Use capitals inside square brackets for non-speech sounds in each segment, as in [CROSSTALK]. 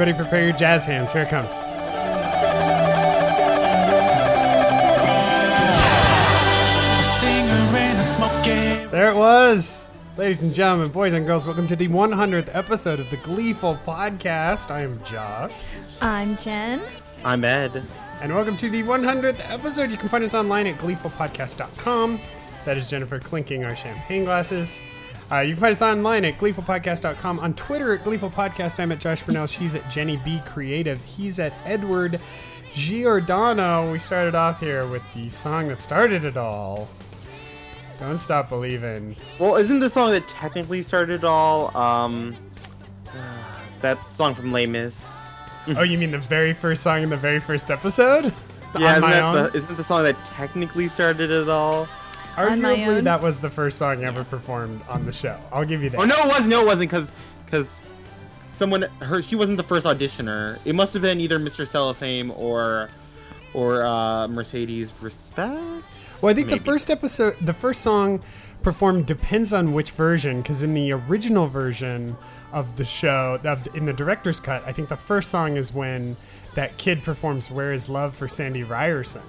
everybody, prepare your jazz hands. Here it comes. A singer in a smoky There it was. Ladies and gentlemen, boys and girls, welcome to the 100th episode of the Gleeful Podcast. I am Josh. I'm Jen. I'm Ed. And welcome to the 100th episode. You can find us online at gleefulpodcast.com. That is Jennifer clinking our champagne glasses. Uh, you can find us online at gleefulpodcast.com. On Twitter at gleefulpodcast, I'm at Josh Burnell. She's at Jenny B Creative. He's at Edward Giordano. We started off here with the song that started it all. Don't stop believing. Well, isn't the song that technically started it all? Um, that song from Les Mis. [LAUGHS] oh, you mean the very first song in the very first episode? Yeah, isn't the, isn't the song that technically started it all? On My Arguably, Own? that was the first song ever performed on the show. I'll give you that. Oh no, it wasn't. No, it wasn't because because someone her she wasn't the first auditioner. It must have been either Mr. Cellophane or or uh, Mercedes Respect. Well, I think the first episode, the first song performed depends on which version. Because in the original version of the show, of, in the director's cut, I think the first song is when that kid performs "Where Is Love" for Sandy Ryerson.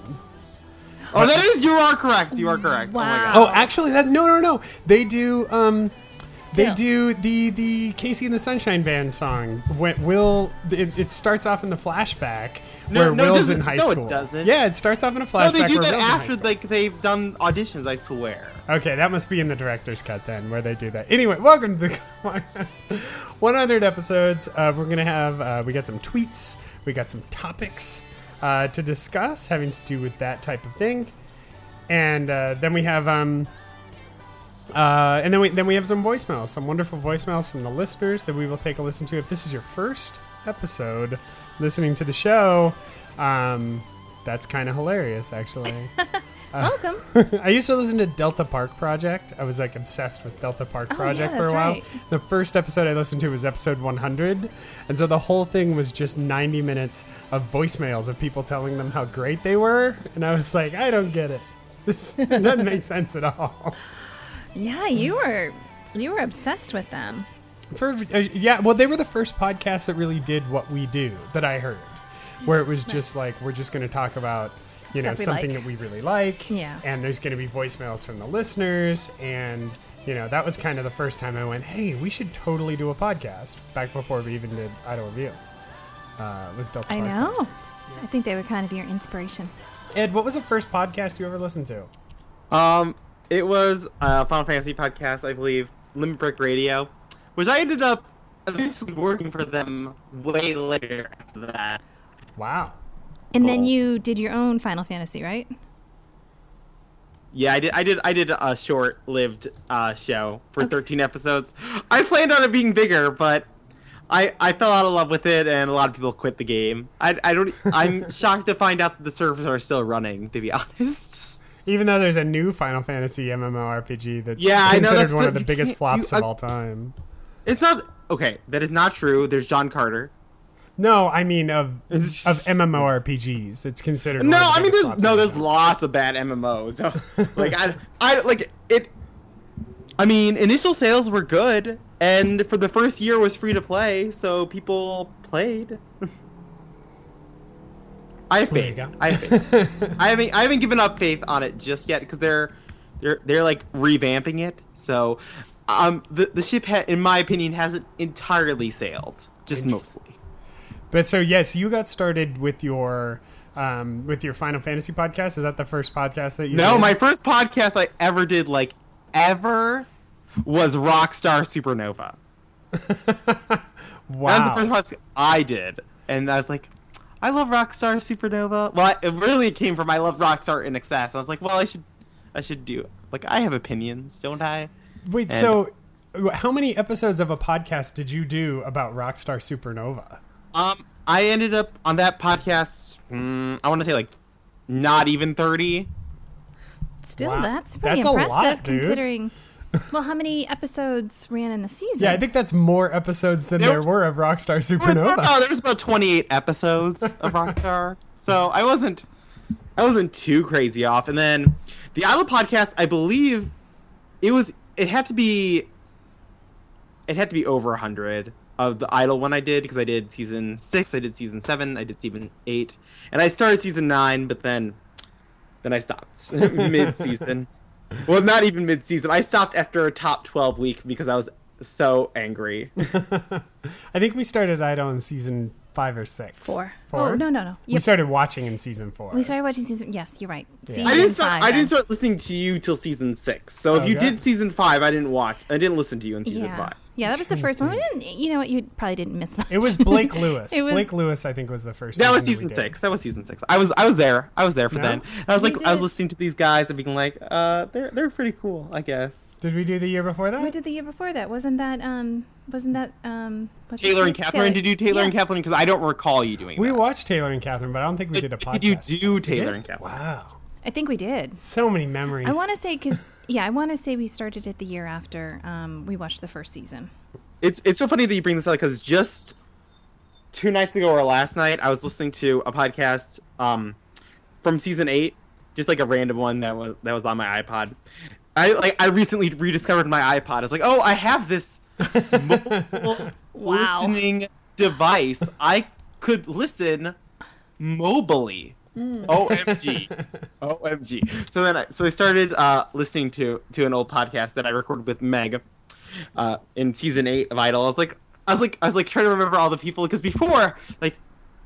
Oh, that is. You are correct. You are correct. Oh my Wow. god. Oh, actually, that no, no, no. They do. Um, they Still. do the the KC and the Sunshine Band song. When Will, it, it starts off in the flashback No, where no, it Will's doesn't. in high No, it school. doesn't. Yeah, it starts off in a flashback. No, they do where that Will's in high after school. like they've done auditions. I swear. Okay, that must be in the director's cut then, where they do that. Anyway, welcome to [LAUGHS] the 100 episodes. Uh, we're gonna have uh, we got some tweets, we got some topics uh, to discuss having to do with that type of thing, and uh, then we have um, uh, and then we then we have some voicemails, some wonderful voicemails from the listeners that we will take a listen to. If this is your first episode listening to the show, um, that's kind of hilarious, actually. [LAUGHS] Welcome. [LAUGHS] I used to listen to Delta Park Project. I was like obsessed with Delta Park Oh, Project yeah, for a that's while. right. The first episode I listened to was episode 100, and so the whole thing was just 90 minutes of voicemails of people telling them how great they were, and I was like, I don't get it. [LAUGHS] This doesn't make sense at all. Yeah, you were you were obsessed with them. For uh, yeah, well, they were the first podcast that really did what we do that I heard, where it was just like we're just going to talk about you know something like. that we really like, Yeah. and there's going to be voicemails from the listeners, and you know that was kind of the first time I went, hey, we should totally do a podcast. Back before we even did Idol Review, uh, was Delta. I Park know. Project. I think they were kind of your inspiration. Ed, what was the first podcast you ever listened to? Um, it was a Final Fantasy podcast, I believe, Limit Break Radio, which I ended up eventually working for them way later after that. Wow. And then you did your own Final Fantasy, right? Yeah, I did. I did. I did a short-lived uh, show for 13 episodes. I planned on it being bigger, but I I fell out of love with it, and a lot of people quit the game. I I don't. I'm [LAUGHS] shocked to find out that the servers are still running. To be [LAUGHS] honest. Even though there's a new Final Fantasy MMORPG that's Yeah, I know, considered that's one the- of the biggest [LAUGHS] flops you- of all time. It's not okay. That is not true. There's John Carter. No, I mean of It's- of MMORPGs. It's considered. No, one of the I mean there's no there's lots of bad MMOs. [LAUGHS] So, like I I like it. I mean, initial sales were good, and for the first year was free to play, so people played. [LAUGHS] I have faith. I have faith. [LAUGHS] I haven't I haven't given up faith on it just yet because they're they're they're like revamping it. So, um, the the ship ha- in my opinion hasn't entirely sailed, just mostly. But so yes, you got started with your um, with your Final Fantasy podcast. Is that the first podcast that you? No, did? my first podcast I ever did, like ever, was Rockstar Supernova. wow. [LAUGHS] That was the first podcast I did, and I was like, I love Rockstar Supernova. Well, it really came from I love Rockstar INXS. I was like, well, I should, I should do. Like, I have opinions, don't I? Wait, And- so how many episodes of a podcast did you do about Rockstar Supernova? Um, I ended up on that podcast. Mm, I want to say like, not even thirty. Still, Wow. that's pretty That's a impressive lot, considering. Well, how many episodes ran in the season? Yeah, I think that's more episodes than There there was- were of Rockstar [LAUGHS] Supernova. about- there was about twenty-eight episodes of Rockstar, [LAUGHS] so I wasn't, I wasn't too crazy off. And then the Idol podcast, I believe, it was. It had to be. It had to be over hundred of the Idol one I did because I did season six, I did season seven, I did season eight, and I started season nine, but then, then I stopped [LAUGHS] mid-season. well, not even mid-season. I stopped after a top twelve week because I was so angry. [LAUGHS] I think we started Idol in season five or six. Four. Four? Oh no no no. We started watching in season four. We started watching season. Yes, you're right. Yeah. Season I didn't start. five. I then. didn't start listening to you till season six. So if oh, you Okay. did season five, I didn't watch. I didn't listen to you in season Yeah, five. Yeah, that was the first one. We didn't. You know what? You probably didn't miss much. It was Blake [LAUGHS] Lewis. It was- Blake Lewis, I think, was the first. That was season did. six. That was season six. I was I was there. I was there for No? then. I was You like I was listening to these guys and being like, uh, they're they're pretty cool, I guess. Did we do the year before that? We did the year before that? Wasn't that um? Wasn't that um? what's Taylor and face? Catherine. Did you Taylor and Catherine? Because I don't recall you doing we that. watched Taylor and Catherine, but I don't think we did a podcast. Did you do Taylor did? and Catherine? Wow, I think we did. so many memories. I want to say because yeah, I want to say we started it the year after um we watched the first season. It's it's so funny that you bring this up because just two nights ago or last night, I was listening to a podcast um, from season eight, just like a random one that was that was on my iPod. I like I recently rediscovered my iPod. I was like, oh, I have this mobile [LAUGHS] Wow. listening device. I could listen mobily. Mm. OMG. [LAUGHS] OMG. So then I, so I started uh, listening to to an old podcast that I recorded with Meg uh, in season 8 of Idol. I was like I was like I was like trying to remember all the people because before like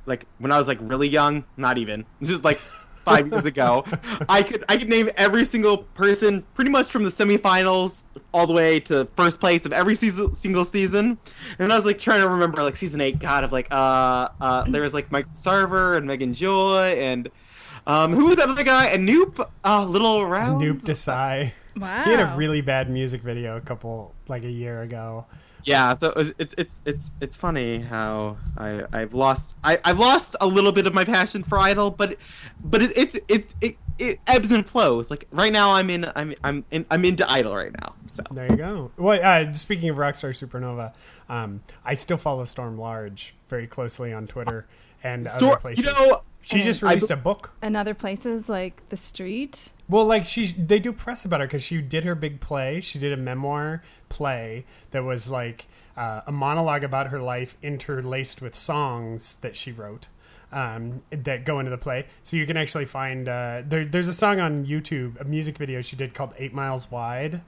like when I was like really young, not even. Just like 5 years ago, I could I could name every single person pretty much from the semifinals all the way to first place of every season single season. And I was like trying to remember like season 8 god of like uh uh there was like Mike Sarver and Megan Joy and um, who was that other guy? And Noop, uh, Little Round. Anoop Desai. Wow. He had a really bad music video a couple like a year ago. Yeah, so it's it's it's it's funny how I I've lost I I've lost a little bit of my passion for Idol, but but it it's it, it it ebbs and flows. Like right now, I'm in I'm I'm in, I'm into Idol right now. So There you go. Well, uh, speaking of Rockstar Supernova, um, I still follow Storm Large very closely on Twitter and other places. you know she just released be- a book. And other places like the street. Well, like she, they do press about her because she did her big play. She did a memoir play that was like uh, a monologue about her life interlaced with songs that she wrote um, that go into the play. So you can actually find uh, there, there's a song on YouTube, a music video she did called Eight Miles Wide,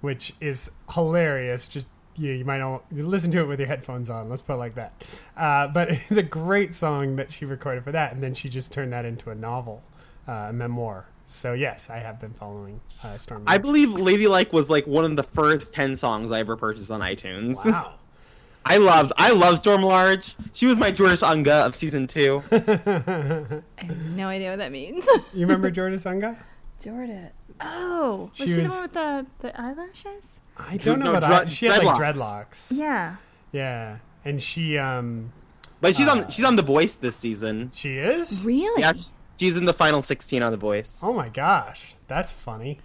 which is hilarious. Just you, know, you might not listen to it with your headphones on. Let's put it like that. Uh, but [LAUGHS] it's a great song that she recorded for that, and then she just turned that into a novel, uh, a memoir. So yes, I have been following uh, Storm. I believe Ladylike was like one of the first ten songs I ever purchased on iTunes. wow. [LAUGHS] I loved I love Storm Large. She was my Jordis Unga of season two. [LAUGHS] I have no idea what that means. You remember Jordis Unga? Jordis. Oh, was She she, was- the one with the, the eyelashes? I don't know No, about dread- I, she had like dreadlocks. dreadlocks. Yeah. Yeah, and she um But she's Uh, on she's on The Voice this season. she is. Really? Yeah, she's in the final sixteen on The Voice. Oh my gosh, that's funny.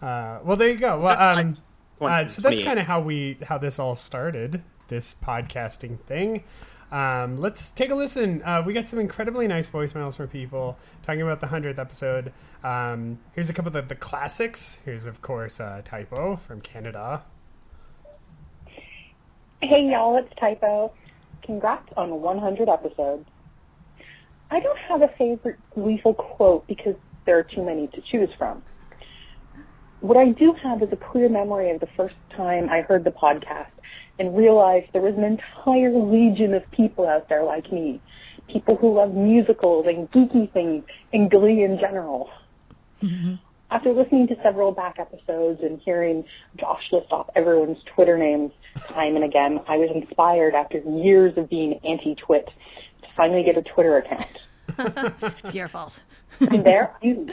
Uh, well, there you go. Well, um, uh, so that's kind of how we how this all started. This podcasting thing. Um, let's take a listen. Uh, we got some incredibly nice voicemails from people talking about the hundredth episode. Um, here's a couple of the, the classics. Here's of course uh, typo from Canada. Hey y'all, it's Typo. Congrats on 100 episodes. I don't have a favorite gleeful quote because there are too many to choose from. What I do have is a clear memory of the first time I heard the podcast and realized there was an entire legion of people out there like me. People who love musicals and geeky things and Glee in general. Mm-hmm. After listening to several back episodes and hearing Josh list off everyone's Twitter names time and again, I was inspired after years of being anti-twit finally get a Twitter account. [LAUGHS] [LAUGHS] It's your fault. and there are you,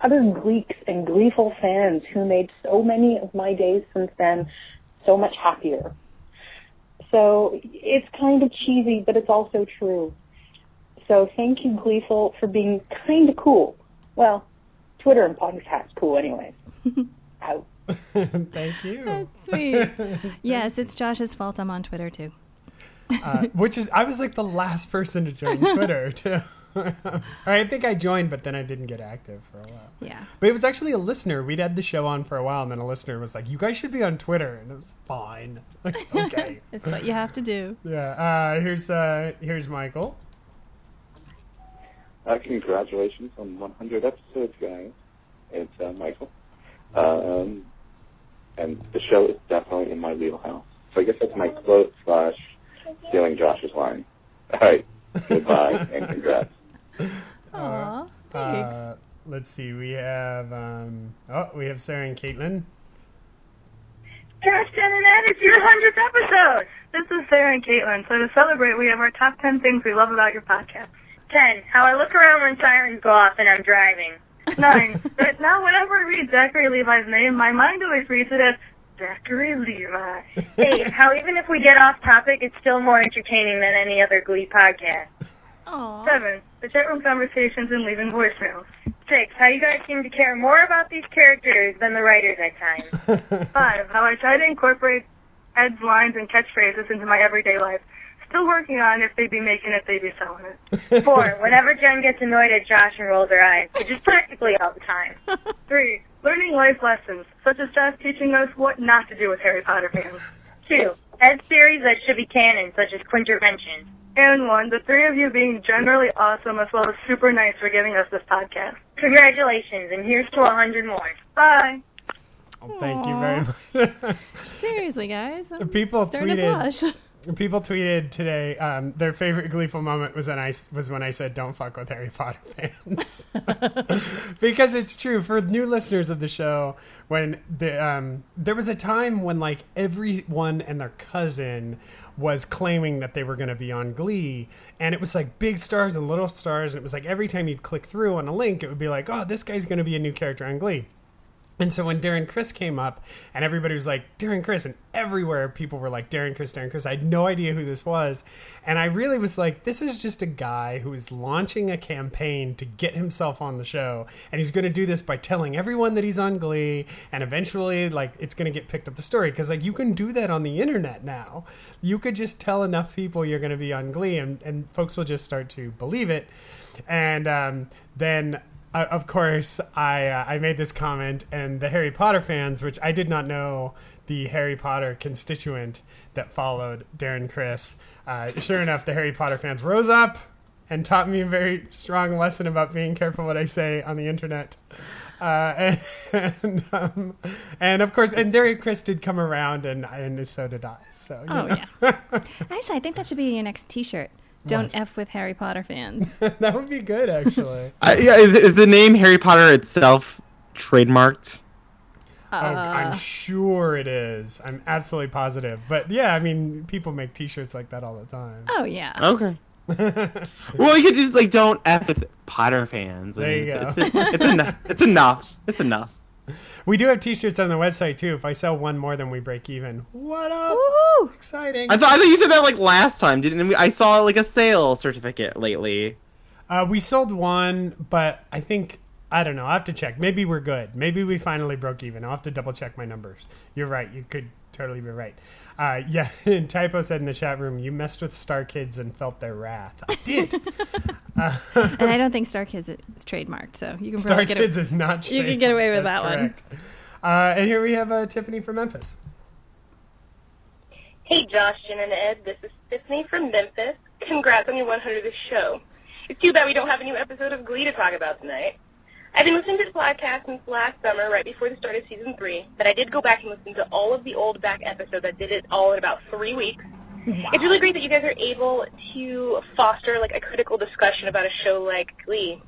other Gleeks and gleeful fans who made so many of my days since then so much happier. So it's kind of cheesy, but it's also true. So thank you, Gleeful, for being kind of cool. Well, Twitter and podcast cool, anyways. [LAUGHS] Out. Thank you. That's sweet. yes, it's Josh's fault. I'm on Twitter too. Uh, which is, I was like the last person to join Twitter [LAUGHS] too. [LAUGHS] or I think I joined, but then I didn't get active for a while. Yeah. But it was actually a listener. We'd had the show on for a while, and then a listener was like, "You guys should be on Twitter," and it was fine. [LAUGHS] Like, okay, It's what you have to do. yeah. Uh, here's uh, here's Michael. Uh, congratulations on 100 episodes, guys. It's uh, Michael. Um, and the show is definitely in my wheelhouse. So I guess that's my quote slash stealing Josh's line. All right. Goodbye [LAUGHS] and congrats. Aw, thanks. Uh, let's see. We have um, oh, we have Sarah and Caitlin. Josh, Jen, and Ed, it's your 100th episode. This is Sarah and Caitlin. So to celebrate, we have our top 10 things we love about your podcast. 10. How I look around when sirens go off and I'm driving. 9. [LAUGHS] that now whenever I read Zachary Levi's name, my mind always reads it as Zachary Levi. 8. How even if we get off topic, it's still more entertaining than any other Glee podcast. Aw. Seven, the chat room conversations and leaving voicemails. Six, how you guys seem to care more about these characters than the writers at times. [LAUGHS] Five, how I try to incorporate Ed's lines and catchphrases into my everyday life. Still working on if they be making it, they be selling it. [LAUGHS] Four, whenever Jen gets annoyed at Josh and rolls her eyes, which is practically all the time. [LAUGHS] Three, learning life lessons, such as Josh teaching us what not to do with Harry Potter fans. [LAUGHS] Two, Ed's series that should be canon, such as quintervention. And one, the three of you being generally awesome as well as super nice for giving us this podcast. Congratulations, and here's to a hundred more. Bye. Oh, thank you very much. [LAUGHS] Seriously, guys. I'm People starting to tweeted. [LAUGHS] People tweeted today. Um, their favorite gleeful moment was when I was when I said, "Don't fuck with Harry Potter [LAUGHS] fans," [LAUGHS] because it's true for new listeners of the show. When the um, there was a time when like everyone and their cousin was claiming that they were going to be on Glee, and it was like big stars and little stars, and it was like every time you'd click through on a link, it would be like, "Oh, this guy's going to be a new character on Glee." And so when Darren Criss came up, and everybody was like Darren Criss, and everywhere people were like Darren Criss, Darren Criss. I had no idea who this was, and I really was like, this is just a guy who is launching a campaign to get himself on the show, and he's going to do this by telling everyone that he's on Glee, and eventually, like, it's going to get picked up the story because like you can do that on the internet now. You could just tell enough people you're going to be on Glee, and and folks will just start to believe it, and um, then uh, of course, I uh, I made this comment, and the Harry Potter fans, which I did not know the Harry Potter constituent that followed Darren Criss. Uh, sure enough, the Harry Potter fans rose up and taught me a very strong lesson about being careful what I say on the internet. Uh, [LAUGHS] and, um, and of course, and Darren Criss did come around, and and so did I. So Oh know. yeah. [LAUGHS] Actually, I think that should be your next T-shirt. Don't f with Harry Potter fans. [LAUGHS] that would be good actually. [LAUGHS] Uh, yeah, is, is the name Harry Potter itself trademarked? Oh, I'm sure it is. I'm absolutely positive. But yeah, I mean, people make T-shirts like that all the time. Oh yeah. Okay. [LAUGHS] well, you could just like don't f with Potter fans. I There you mean, go. It's, it's, enough. It's enough. It's enough. [LAUGHS] We do have T-shirts on the website too. If I sell one more than we break even, what up? Woohoo! Exciting. I thought I thought you said that like last time, didn't we? I saw like a sale certificate lately. Uh, we sold one, but I think I don't know. I have to check. Maybe we're good. Maybe we finally broke even. I'll have to double check my numbers. You're right. You could totally be right. Uh, [LAUGHS] yeah, and Typo said in the chat room, "You messed with Star Kids and felt their wrath." I did. [LAUGHS] [LAUGHS] And I don't think Star Kids is trademarked, so you can Star probably get Kids it. is not. You can get away with That's that one. Uh, and here we have uh, Tiffany from Memphis. Hey, Josh, Jen, and Ed. This is Tiffany from Memphis. Congrats on your 100th show. It's too bad we don't have a new episode of Glee to talk about tonight. I've been listening to the podcast since last summer, right before the start of season three, but I did go back and listen to all of the old back episodes. I did it all in about three weeks. It's really great that you guys are able to foster like a critical discussion about a show like Glee.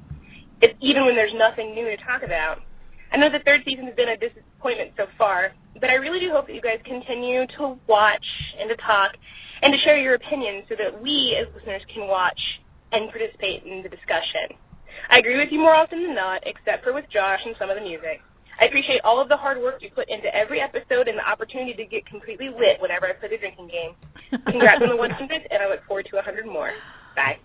It's even when there's nothing new to talk about. I know the third season has been a disappointment so far, but I really do hope that you guys continue to watch and to talk and to share your opinions so that we as listeners can watch and participate in the discussion. I agree with you more often than not, except for with Josh and some of the music. I appreciate all of the hard work you put into every episode and the opportunity to get completely lit whenever I play the drinking game. [LAUGHS] Congrats on the 100, and I look forward to 100 more. Bye.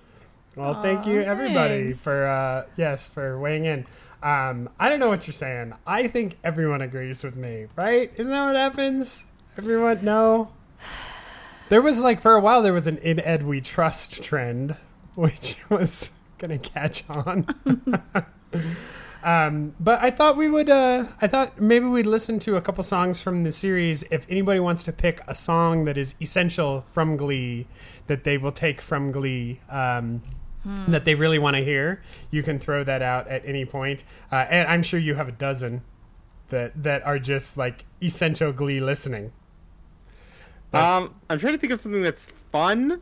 Well, thank you everybody nice. for uh, yes for weighing in. Um, I don't know what you're saying. I think everyone agrees with me, right? Isn't that what happens? Everyone, no. [SIGHS] There was like for a while there was an in Ed we trust trend, [LAUGHS] which was gonna catch on. [LAUGHS] um, but I thought we would. Uh, I thought maybe we'd listen to a couple songs from the series. If anybody wants to pick a song that is essential from Glee, that they will take from Glee. Um, that they really want to hear, you can throw that out at any point. Uh, and I'm sure you have a dozen that that are just like essential Glee listening. Um, I'm trying to think of something that's fun,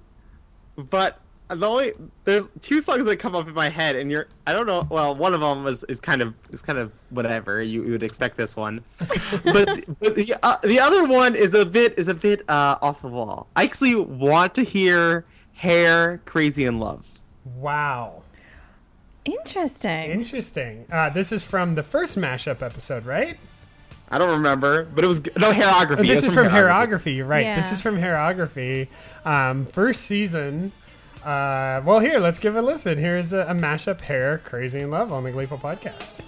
but the only there's two songs that come up in my head, and you're I don't know. Well, one of them was is kind of is kind of whatever you, you would expect this one, [LAUGHS] but but the uh, the other one is a bit is a bit uh, off the wall. I actually want to hear "Hair Crazy in Love." Wow, Interesting. interesting. Uh, this is from the first mashup episode, right? I don't remember, but it was no hairography. Oh, this is from Hairography. You're right. This is from Hairography. Um, first season. Uh, well, here, let's give it a listen. Here's a, a mashup Hair Crazy in Love on the Gleeful Podcast.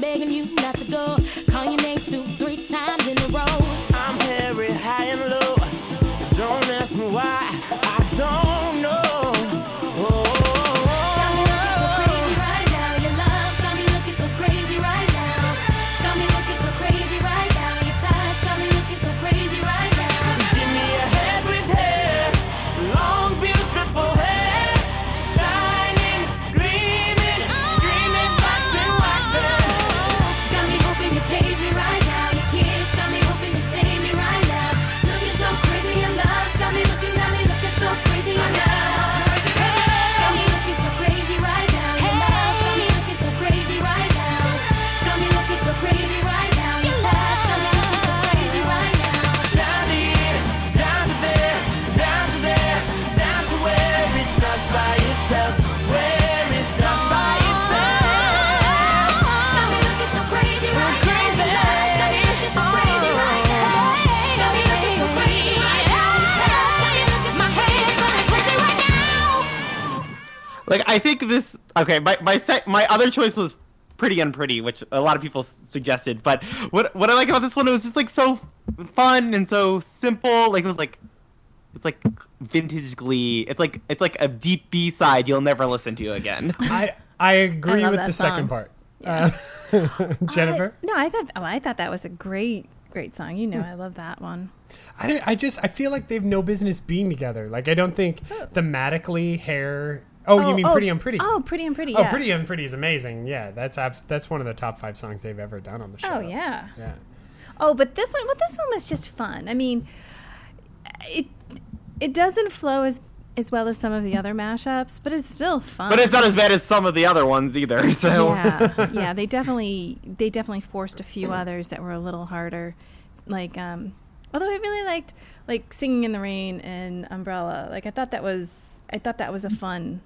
Begging you not to go. Call your name two, three times in a row. Like I think this. Okay, my my sec, my other choice was pretty unpretty, which a lot of people s- suggested. But what what I like about this one, it was just like so f- fun and so simple. Like it was like it's like vintage Glee. It's like it's like a deep B side you'll never listen to again. [LAUGHS] I I agree love with the song. second part. Uh, [LAUGHS] Jennifer, I- no, I thought. Oh, I thought that was a great, great song. You know, I love that one. I I just I feel like they've no business being together. Like I don't think thematically hair. Oh, you mean Pretty Unpretty? Oh, pretty and pretty. Oh, yeah. Pretty Unpretty is amazing. Yeah, that's abs- that's one of the top five songs they've ever done on the show. Oh yeah. Yeah. Oh, but this one, well, this one was just fun. I mean, it it doesn't flow as as well as some of the other mashups, but it's still fun. but it's not as bad as some of the other ones either. [LAUGHS] So yeah, yeah. They definitely they definitely forced a few others that were a little harder. Like, um, although I really liked like singing in the rain and Umbrella. Like, I thought that was I thought that was a fun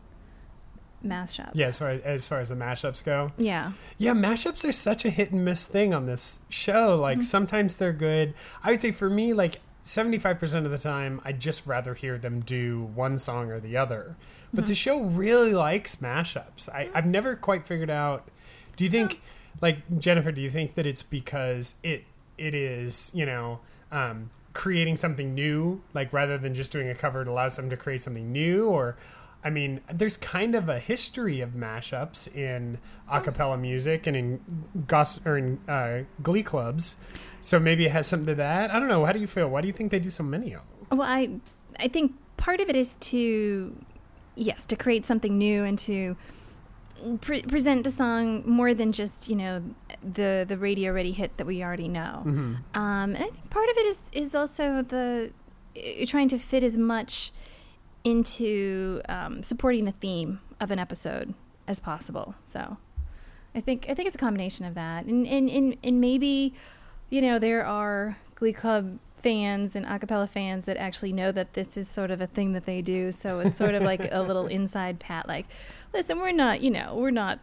mashup. Yeah, as far as, as far as the mashups go. Yeah. Yeah, mashups are such a hit and miss thing on this show. Like Mm-hmm. sometimes they're good. I would say for me, like seventy five percent of the time, I'd just rather hear them do one song or the other. But Mm-hmm. the show really likes mashups. I, I've never quite figured out. Do you think, like Jennifer? Do you think that it's because it it is you know um, creating something new, like rather than just doing a cover, it allows them to create something new, or I mean, there's kind of a history of mashups in a cappella music and in gos- or in uh, glee clubs. So maybe it has something to that. I don't know. How do you feel? Why do you think they do so many of them? Well, I I think part of it is to yes to create something new and to pre- present a song more than just you know the the radio ready hit that we already know. Mm-hmm. Um, and I think part of it is is also the trying to fit as much into um, supporting the theme of an episode as possible. So I think I think it's a combination of that, and and and, and maybe, you know, there are Glee Club fans and acapella fans that actually know that this is sort of a thing that they do. So it's sort of like a [LAUGHS] little inside pat, like, listen, we're not, you know, we're not.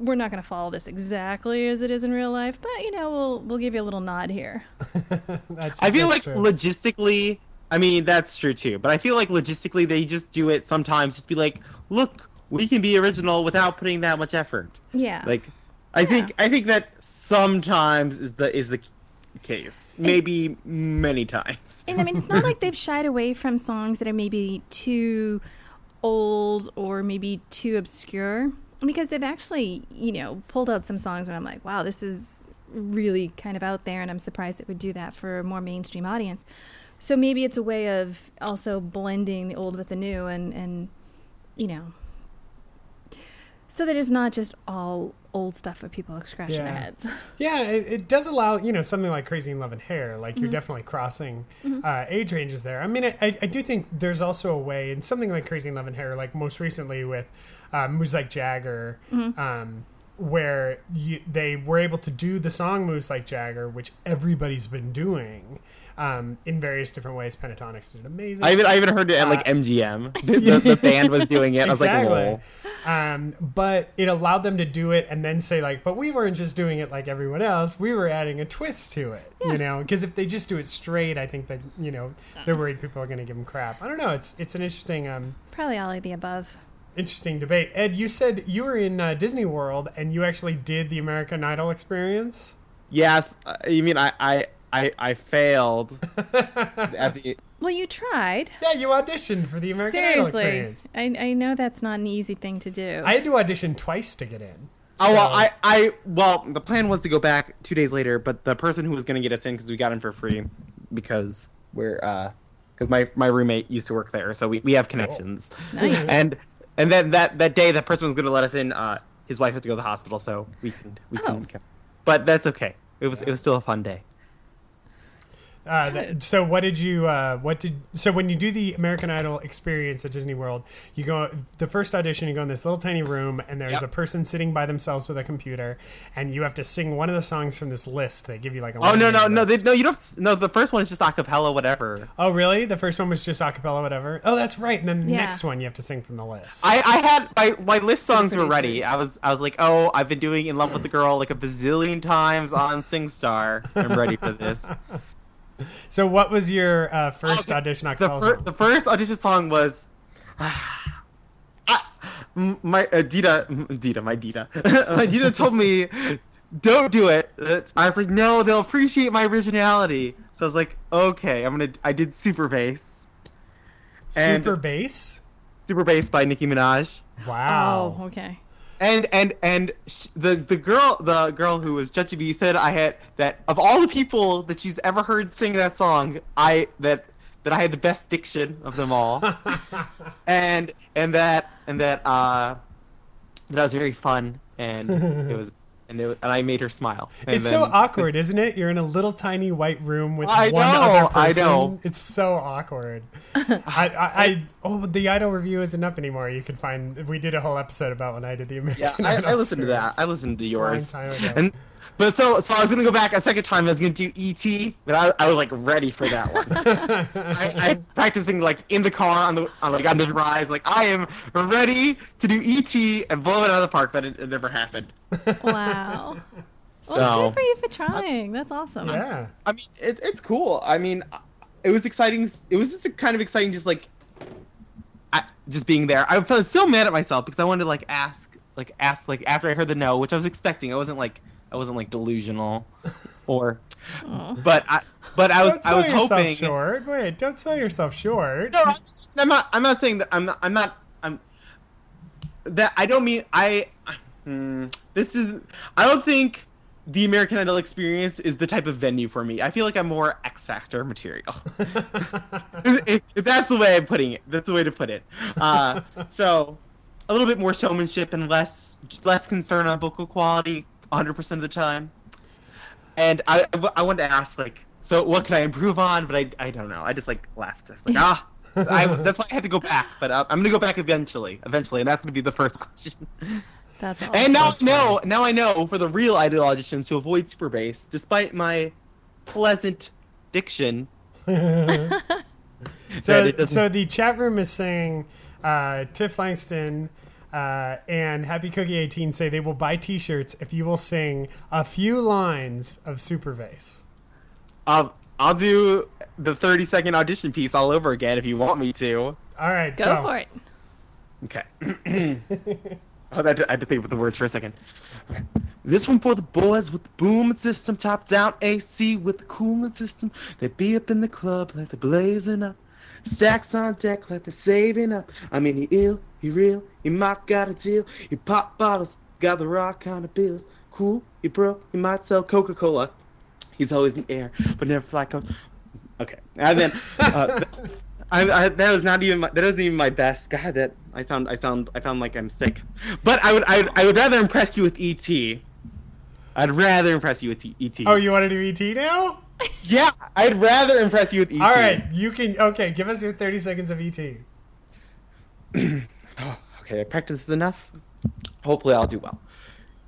We're not going to follow this exactly as it is in real life, but you know we'll we'll give you a little nod here. [LAUGHS] I feel like true. logistically, I mean that's true too. But I feel like logistically they just do it sometimes. Just be like, look, we can be original without putting that much effort. Yeah. Like, I think I think that sometimes is the is the case. Maybe many times. And I mean, it's not [LAUGHS] like they've shied away from songs that are maybe too old or maybe too obscure because they've actually, you know, pulled out some songs where I'm like, wow, this is really kind of out there, and I'm surprised it would do that for a more mainstream audience. So maybe it's a way of also blending the old with the new and, and you know, so that it's not just all old stuff with people are scratching their heads. [LAUGHS] Yeah, it, it does allow you know something like Crazy in Love and Hair. Like you're Mhm. definitely crossing Mhm. uh, age ranges there. I mean, I, I, do think there's also a way in something like Crazy in Love and Hair, like most recently with um, Moves Like Jagger, Mhm. um, where you, they were able to do the song Moves Like Jagger, which everybody's been doing. Um, in various different ways, Pentatonix did amazing. I even I even heard it at like Uh, MGM. [LAUGHS] The, the, the band was doing it. I was like, Exactly. whoa. Um, but it allowed them to do it and then say like, but we weren't just doing it like everyone else. We were adding a twist to it, you know. Because if they just do it straight, I think that you know they're worried people are going to give them crap. I don't know. It's it's an interesting um, Probably all of the above. Interesting debate. Ed, you said you were in uh, Disney World and you actually did the American Idol experience. Yes, uh, you mean I I I, I failed [LAUGHS] at the Well, you tried. Yeah, you auditioned for the American Idol experience. I, I know that's not an easy thing to do. I had to audition twice to get in. Oh well, I, I well the plan was to go back two days later, but the person who was going to get us in because we got in for free because we're uh because my my roommate used to work there, so we, we have connections. Nice. And and then that that day that person was going to let us in. Uh, his wife had to go to the hospital, so we can we Oh. can. But that's okay. It was it was still a fun day. Uh, that, so what did you uh, what did so when you do the American Idol experience at Disney World, you go the first audition. You go in this little tiny room, and there's Yep. a person sitting by themselves with a computer, and you have to sing one of the songs from this list. They give you like a Oh no no no they, no you don't no the first one is just acapella whatever. Oh really? The first one was just a cappella, whatever. Oh, that's right. And then the Yeah. next one you have to sing from the list. I, I had my, my list songs were ready. I was I was like, oh, I've been doing "In Love with the Girl" like a bazillion times on SingStar. I'm ready for this. [LAUGHS] [LAUGHS] So what was your uh, first Okay, audition The, fir- the first audition song was. [SIGHS] Ah, my uh, Dita, Dita, my Dita, [LAUGHS] my Dita told me, "Don't do it." I was like, "No, they'll appreciate my originality." So I was like, "Okay, I'm gonna." I did "Super Bass," and- Super bass. "Super Bass" by Nicki Minaj. Wow. Oh, okay. And and and sh- the the girl the girl who was judging me said I had that of all the people that she's ever heard sing that song I that that I had the best diction of them all, [LAUGHS] and and that and that uh that was very fun. And it was and it, and I made her smile. And It's so then- awkward, isn't it? You're in a little tiny white room with I one know, other I person. know. It's so awkward. [LAUGHS] I, I, I, oh, the Idol review isn't up anymore. You can find. We did a whole episode about when I did the American. Yeah, I, Idol I listened to that. I listened to yours. Long time ago. And but so so I was gonna go back a second time. I was gonna do ET, but I, I was like ready for that one. [LAUGHS] I, I practicing like in the car on the on like on the rise. Like I am ready to do ET and blow it out of the park, but it, it never happened. Wow. So well, [LAUGHS] good for you for trying. That's awesome. yeah. I mean, it, it's cool. I mean, it was exciting. It was just kind of exciting, just like, I, just being there. I felt so mad at myself because I wanted to like ask, like ask, like after I heard the no, which I was expecting. I wasn't like, I wasn't like delusional, [LAUGHS] or, but I, but I was, Don't I was yourself hoping. short. Wait, don't sell yourself short. No, I'm not. I'm not saying that. I'm not. I'm not. I'm. That I don't mean. I. Hmm, this is. I don't think the American Idol experience is the type of venue for me. I feel like I'm more X Factor material. [LAUGHS] if, if that's the way I'm putting it, that's the way to put it. Uh, [LAUGHS] so, a little bit more showmanship and less less concern on vocal quality, 100 percent of the time. And I, I wanted to ask like, so what can I improve on? But I, I don't know. I just like left. I was like, ah. [LAUGHS] I, that's why I had to go back, but uh, I'm gonna go back eventually, eventually, and that's gonna be the first question. That's awesome. [LAUGHS] And now I know, now I know for the real idol to avoid super bass, despite my pleasant diction. [LAUGHS] So, so the chat room is saying uh, Tiff Langston uh, and Happy Cookie 18 say they will buy T-shirts if you will sing a few lines of Super Bass. I'll I'll do the 30 second audition piece all over again if you want me to. All right, Go for it. Okay. [CLEARS THROAT] oh, that, I had to think of the words for a second. Okay. This one for the boys with the booming system, top down AC with the cooling system. They be up in the club like they're blazing up. Stacks on deck they're saving up. I mean, he ill, he real, he might got a deal. He pop bottles, got the rock kind of bills. Cool, he broke, he might sell Coca Cola. He's always in the air, but never fly coach. Okay, and then uh, [LAUGHS] I, I, that was not even my, that wasn't even my best. God, that I sound I sound I sound like I'm sick. But I would I, I would rather impress you with ET. I'd rather impress you with ET. Oh, you want to do ET now? Yeah, I'd rather impress you with ET. All right, you can. Okay, give us your 30 seconds of ET. [CLEARS THROAT] Oh, okay, I practice this enough. Hopefully, I'll do well.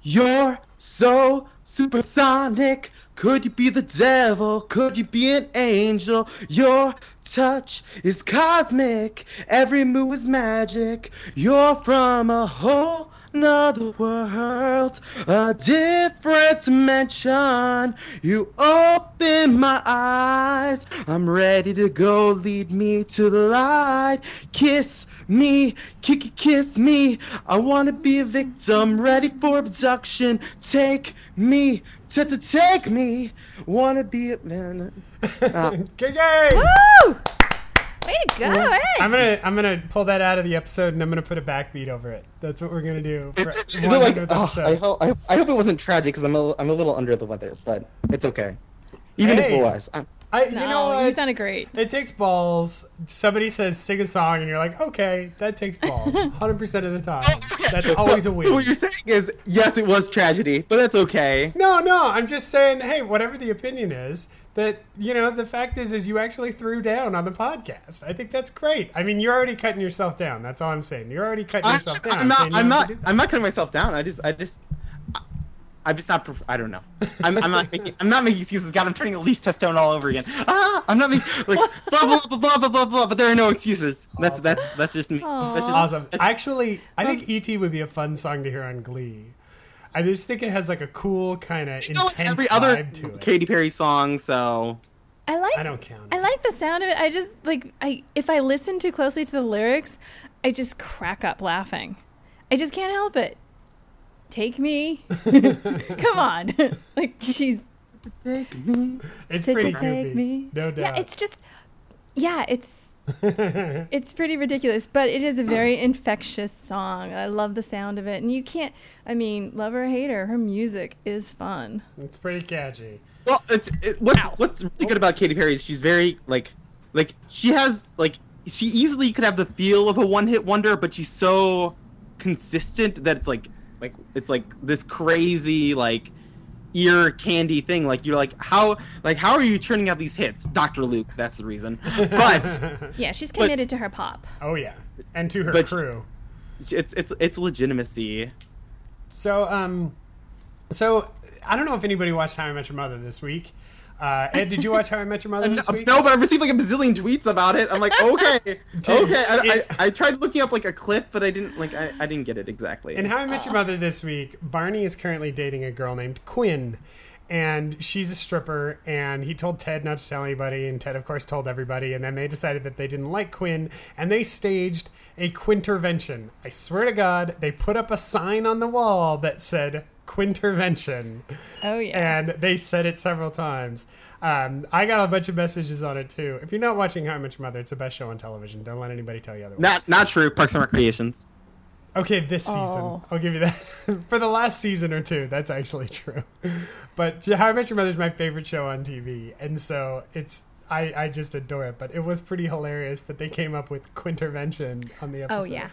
You're so supersonic. Could you be the devil? Could you be an angel? Your touch is cosmic. Every move is magic. You're from a whole nother world, a different dimension. You open my eyes. I'm ready to go. Lead me to the light. Kiss me, kick kiss me. I wanna be a victim, ready for abduction. Take me, to to take me. Wanna be a man. [LAUGHS] Uh, KK! Woo! Way to go! Hey. Eh? I'm gonna I'm gonna pull that out of the episode and I'm gonna put a backbeat over it. That's what we're gonna do. For Is it like, 100th oh, episode. I, hope, I, I hope it wasn't tragic because I'm a, I'm a little under the weather, but it's okay. Even if Hey. it was. I'm, I, you No, know what? you sounded great. It takes balls. Somebody says sing a song, and you're like, okay, that takes balls. [LAUGHS] 100% of the time. Oh, that's always a so, win. so what you're saying is, yes, it was tragedy, but that's okay. No, no, I'm just saying, hey, whatever the opinion is, that you know, the fact is, is you actually threw down on the podcast. I think that's great. I mean, you're already cutting yourself down. That's all I'm saying. You're already cutting I, yourself down. I'm not. I'm don't not. have to do that. I'm not cutting myself down. I just. I just. I- I'm just not. Prof- I don't know. I'm, I'm not making. I'm not making excuses. God, I'm turning at least testosterone all over again. Ah, I'm not making like blah blah blah blah blah blah blah. But there are no excuses. That's that's that's just me. That's just Awesome. that's- Actually, I think ET would be a fun song to hear on Glee. I just think it has like a cool kind of you know, intense every other vibe to it. Katy Perry song. So I like. I don't count. I like the sound of it. I just like I if I listen too closely to the lyrics, I just crack up laughing. I just can't help it. Take me. [LAUGHS] Come on. [LAUGHS] like she's take me. It's pretty take goofy, me. no doubt. Yeah, it's just yeah, it's [LAUGHS] it's pretty ridiculous, but it is a very infectious song. I love the sound of it, and you can't. I mean, love her or hate her, her music is fun. It's pretty catchy. Well, it's it, what's what's really good about Katy Perry is she's very like like she has like she easily could have the feel of a one hit wonder, but she's so consistent that it's like like it's like this crazy like ear candy thing. Like you're like how like how are you churning out these hits, Doctor Luke? That's the reason. But [LAUGHS] Yeah, she's But- committed to her pop. Oh yeah, and to her But- crew. it's it's it's legitimacy. So um, so I don't know if anybody watched How I Met Your Mother this week. Uh, Ed, did you watch How I Met Your Mother this week? No, but I've received like a bazillion tweets about it. I'm like, [LAUGHS] okay, okay. I, I, I tried looking up like a clip, but I didn't like I, I didn't get it exactly. In How I Met Your Mother this week, Barney is currently dating a girl named Quinn. And she's a stripper, and he told Ted not to tell anybody, and Ted, of course, told everybody. And then they decided that they didn't like Quinn, and they staged a Quintervention. I swear to God, they put up a sign on the wall that said Quintervention. Oh yeah. And they said it several times. Um, I got a bunch of messages on it too. If you're not watching How I Met Your Mother, it's the best show on television. Don't let anybody tell you otherwise. Not not true. Parks and Recreations. Okay, this season. Oh. I'll give you that. [LAUGHS] For the last season or two, that's actually true. [LAUGHS] But How I Met Your Mother is my favorite show on TV, and so it's I, I just adore it. But it was pretty hilarious that they came up with Quintervention on the episode. oh yeah.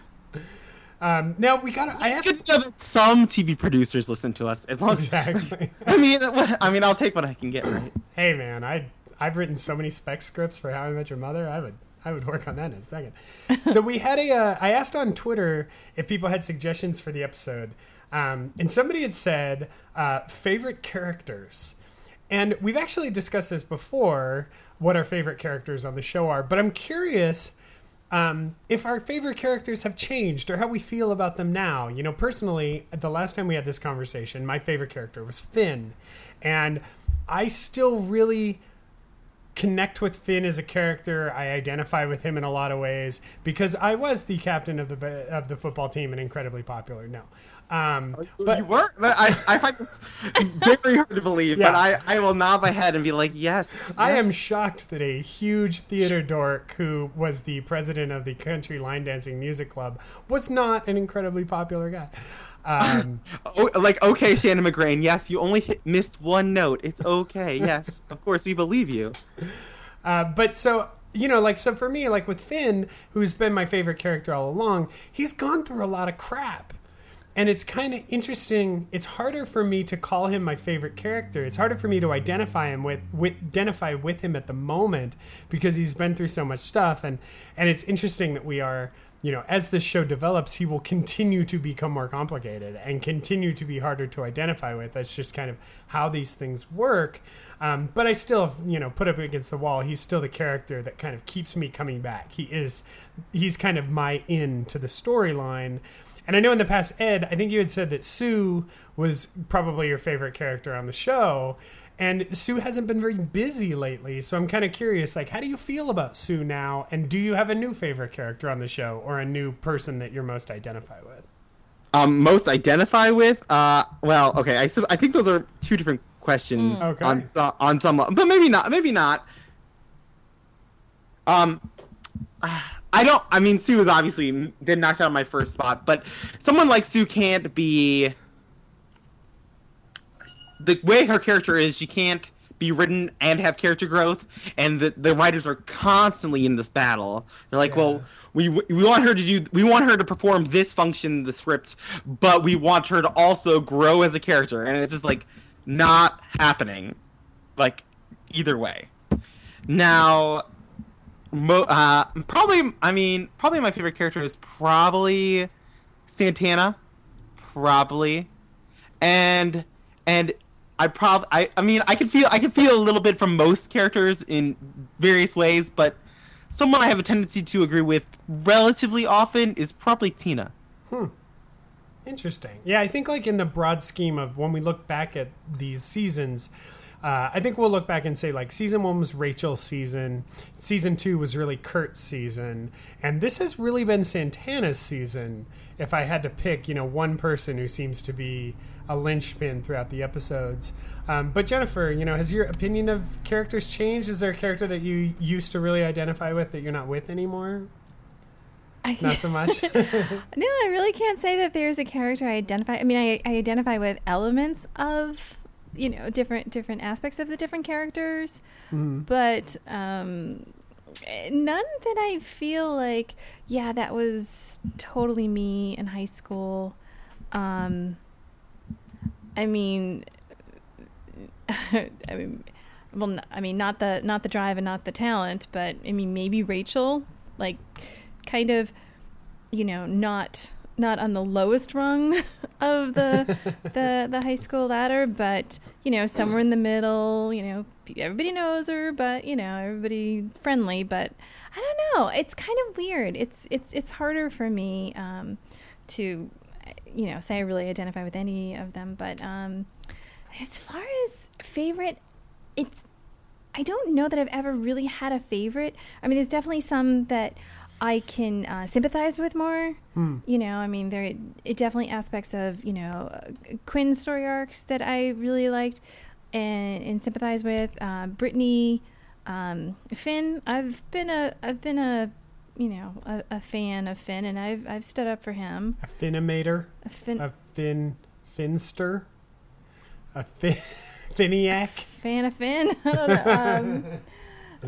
Um, now we got. to I good to know that some TV producers listen to us. As long as exactly. [LAUGHS] I mean, I mean, I'll take what I can get. Right? hey man, I I've written so many spec scripts for How I Met Your Mother. I would I would work on that in a second. [LAUGHS] so we had a uh, I asked on Twitter if people had suggestions for the episode. Um, and somebody had said uh, favorite characters. And we've actually discussed this before, what our favorite characters on the show are. But I'm curious um, if our favorite characters have changed or how we feel about them now. You know, personally, the last time we had this conversation, my favorite character was Finn. And I still really connect with Finn as a character. I identify with him in a lot of ways because I was the captain of the of the football team and incredibly popular. No, um, but you were. I, I find this [LAUGHS] very hard to believe, Yeah. but I, I will nod my head and be like, yes. I yes. am shocked that a huge theater dork who was the president of the Country Line Dancing Music Club was not an incredibly popular guy. Um, [LAUGHS] Oh, like okay, Shannon McGrain. Yes, you only hit, missed one note. It's okay. [LAUGHS] Yes, of course we believe you. Uh, but so you know, like so for me, like with Finn, who's been my favorite character all along, he's gone through a lot of crap. And it's kind of interesting. It's harder for me to call him my favorite character. It's harder for me to identify him with, with identify with him at the moment because he's been through so much stuff. And and it's interesting that we are, you know, as this show develops, he will continue to become more complicated and continue to be harder to identify with. That's just kind of how these things work. Um, but I still, you know, put up against the wall. He's still the character that kind of keeps me coming back. He is, he's kind of my in to the storyline. And I know in the past, Ed, I think you had said that Sue was probably your favorite character on the show. And Sue hasn't been very busy lately, so I'm kind of curious. Like, how do you feel about Sue now? And do you have a new favorite character on the show, or a new person that you're most identify with? Um, most identify with? Uh, well, okay. I, I think those are two different questions Mm. Okay. on so- on some, but maybe not. Maybe not. Um, I don't. I mean, Sue is obviously did knock out of my first spot, but someone like Sue can't be. The way her character is, she can't be written and have character growth, and the the writers are constantly in this battle. They're like, well. We, we want her to do we want her to perform this function in the script, but we want her to also grow as a character, and it's just like not happening, like either way. Now, Mo- uh, probably, I mean, probably my favorite character is probably Santana, probably, and and I prob I I mean I can feel I can feel a little bit from most characters in various ways, but someone I have a tendency to agree with relatively often is probably Tina. Hmm. Interesting. Yeah, I think like in the broad scheme of when we look back at these seasons, uh, I think we'll look back and say like season one was Rachel's season, season two was really Kurt's season, and this has really been Santana's season. If I had to pick, you know, one person who seems to be a linchpin throughout the episodes. Um, but Jennifer, you know, has your opinion of characters changed? Is there a character that you used to really identify with that you're not with anymore? Not so much. [LAUGHS] No, I really can't say that there's a character I identify. I mean, I, I identify with elements of you know different different aspects of the different characters, Mhm. but um, none that I feel like yeah that was totally me in high school. Um, I mean, [LAUGHS] I mean, well, I mean, not the not the drive and not the talent, but I mean, maybe Rachel, like, kind of, you know, not not on the lowest rung [LAUGHS] of the [LAUGHS] the the high school ladder, but you know, somewhere in the middle. You know, everybody knows her, but you know, everybody friendly, but. I don't know. It's kind of weird. It's it's it's harder for me um, to, you know, say I really identify with any of them. But um, as far as favorite, it's I don't know that I've ever really had a favorite. I mean, there's definitely some that I can uh, sympathize with more. Hmm. You know, I mean, there it definitely aspects of you know uh, Quinn's story arcs that I really liked and, and sympathize with. Uh, Brittany, um, Finn. I've been a I've been a you know a, a fan of Finn, and I've I've stood up for him. A Finimator? A fin- A Fin... Finster? A fin... [LAUGHS] Finiac? fan of Finn. I don't know. um,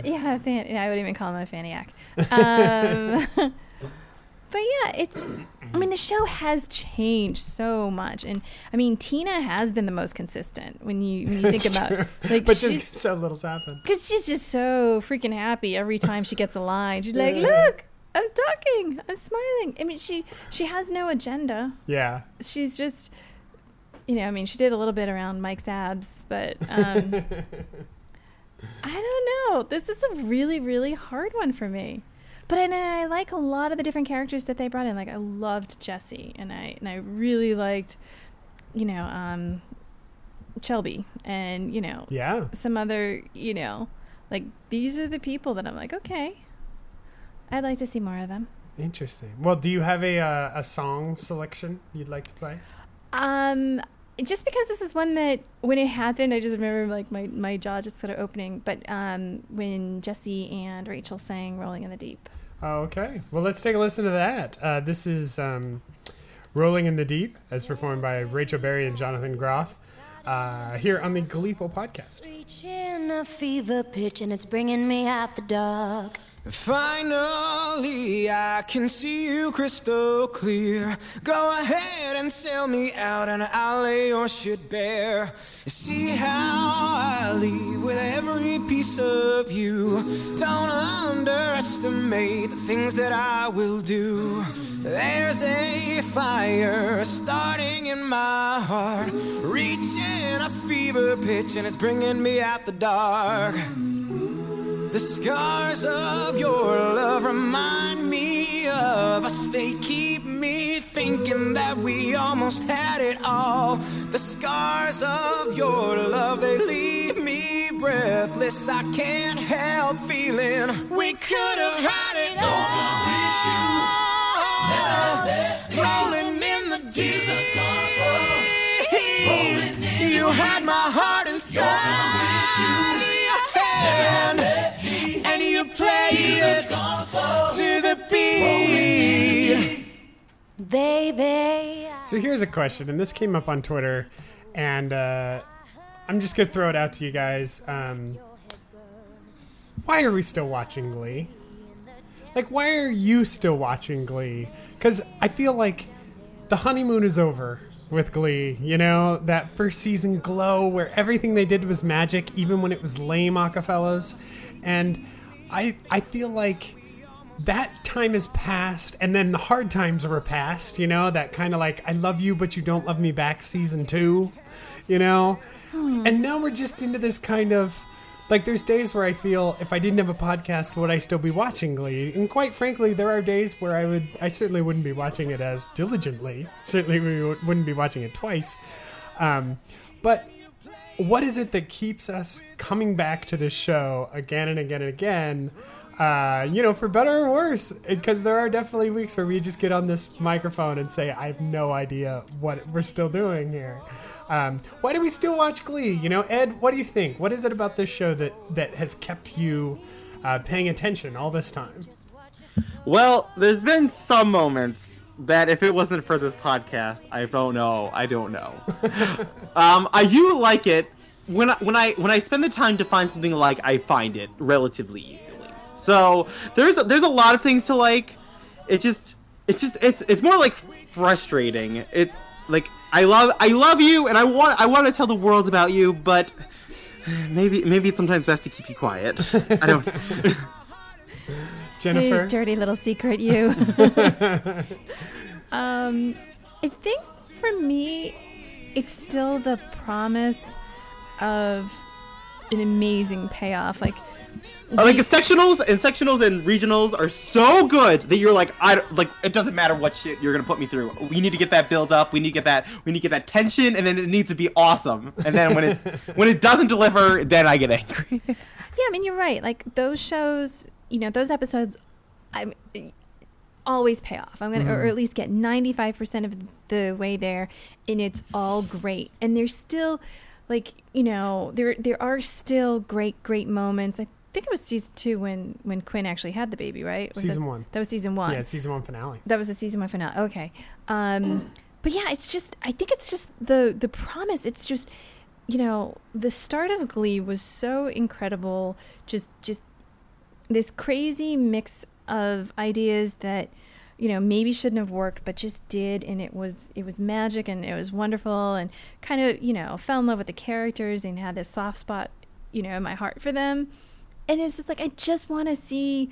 yeah, a fan. I would even call him a faniac. Um, [LAUGHS] but yeah, it's. I mean, the show has changed so much, and I mean, Tina has been the most consistent when you when you think It's about true. like but she's just so little's happened. because she's just so freaking happy every time she gets a line. She's like, Yeah. "Look, I'm talking, I'm smiling." I mean, she she has no agenda Yeah. she's just you know, I mean, she did a little bit around Mike's abs, but um, [LAUGHS] I don't know. This is a really, really hard one for me. But and I like a lot of the different characters that they brought in. Like I loved Jesse, and I and I really liked, you know, um, Shelby, and you know, Yeah. some other, you know, like these are the people that I'm like, okay, I'd like to see more of them. Interesting. Well, do you have a uh, a song selection you'd like to play? Um, just because this is one that when it happened, I just remember like my, my jaw just sort of opening. But um, when Jesse and Rachel sang "Rolling in the Deep," okay. Well, let's take a listen to that. Uh, this is um, Rolling in the Deep, as performed by Rachel Berry and Jonathan Groff, uh, here on the Gleeful podcast. Reaching a fever pitch and it's bringing me out the dark. Finally, I can see you crystal clear. Go ahead and sell me out, and I'll lay your shit bare. See how I leave with every piece of you. Don't underestimate the things that I will do. There's a fire starting in my heart, reaching a fever pitch, and it's bringing me out the dark. The scars of your love remind me of us. They keep me thinking that we almost had it all. The scars of your love, they leave me breathless. I can't help feeling we could have had it all. Rolling in the deep. You had my heart played to the beat. Baby. So here's a question, and this came up on Twitter, and uh, I'm just gonna throw it out to you guys. Um, why are we still watching Glee? Like, why are you still watching Glee? Because I feel like the honeymoon is over with Glee. You know that first season glow where everything they did was magic, even when it was lame acapellas, and I I feel like that time has passed and then the hard times were past you know that kind of like i love you but you don't love me back season two you know? And now we're just into this kind of like there's days where i feel if i didn't have a podcast would i still be watching glee? And quite frankly there are days where i would i certainly wouldn't be watching it as diligently. Certainly we wouldn't be watching it twice. Um, but what is it that keeps us coming back to this show again and again and again? Uh, you know, for better or worse, because there are definitely weeks where we just get on this microphone and say, "I have no idea what we're still doing here." Um, why do we still watch Glee? You know, Ed, what do you think? What is it about this show that that has kept you uh, paying attention all this time? Well, there's been some moments that if it wasn't for this podcast, I don't know. I don't know. [LAUGHS] um, I do like it when I, when I when I spend the time to find something like I find it relatively easily. So there's there's a lot of things to like. It just it's just it's it's more like frustrating. It's like I love I love you and I want I want to tell the world about you, but [SIGHS] maybe maybe it's sometimes best to keep you quiet. I don't. [LAUGHS] Jennifer? You dirty little secret, you. [LAUGHS] um, I think for me, it's still the promise of an amazing payoff. Like, Uh, like sectionals and sectionals and regionals are so good that you're like I like it doesn't matter what shit you're gonna put me through. We need to get that build up. We need to get that. We need to get that tension, and then it needs to be awesome. And then when it [LAUGHS] when it doesn't deliver, then I get angry. yeah, I mean, you're right. Like those shows, you know, those episodes, I always pay off. I'm gonna, or Mhm. at least get 95 percent of the way there, and it's all great. And there's still, like, you know, there there are still great, great moments. I think it was season two when when Quinn actually had the baby, right? Was Season that, one. That was season one. Yeah, season one finale. That was the season one finale. Okay. Um, but yeah, it's just I think it's just the the promise. It's just you know the start of Glee was so incredible. Just just this crazy mix of ideas that you know maybe shouldn't have worked but just did and it was it was magic and it was wonderful and kind of you know fell in love with the characters and had this soft spot you know in my heart for them and it's just like i just want to see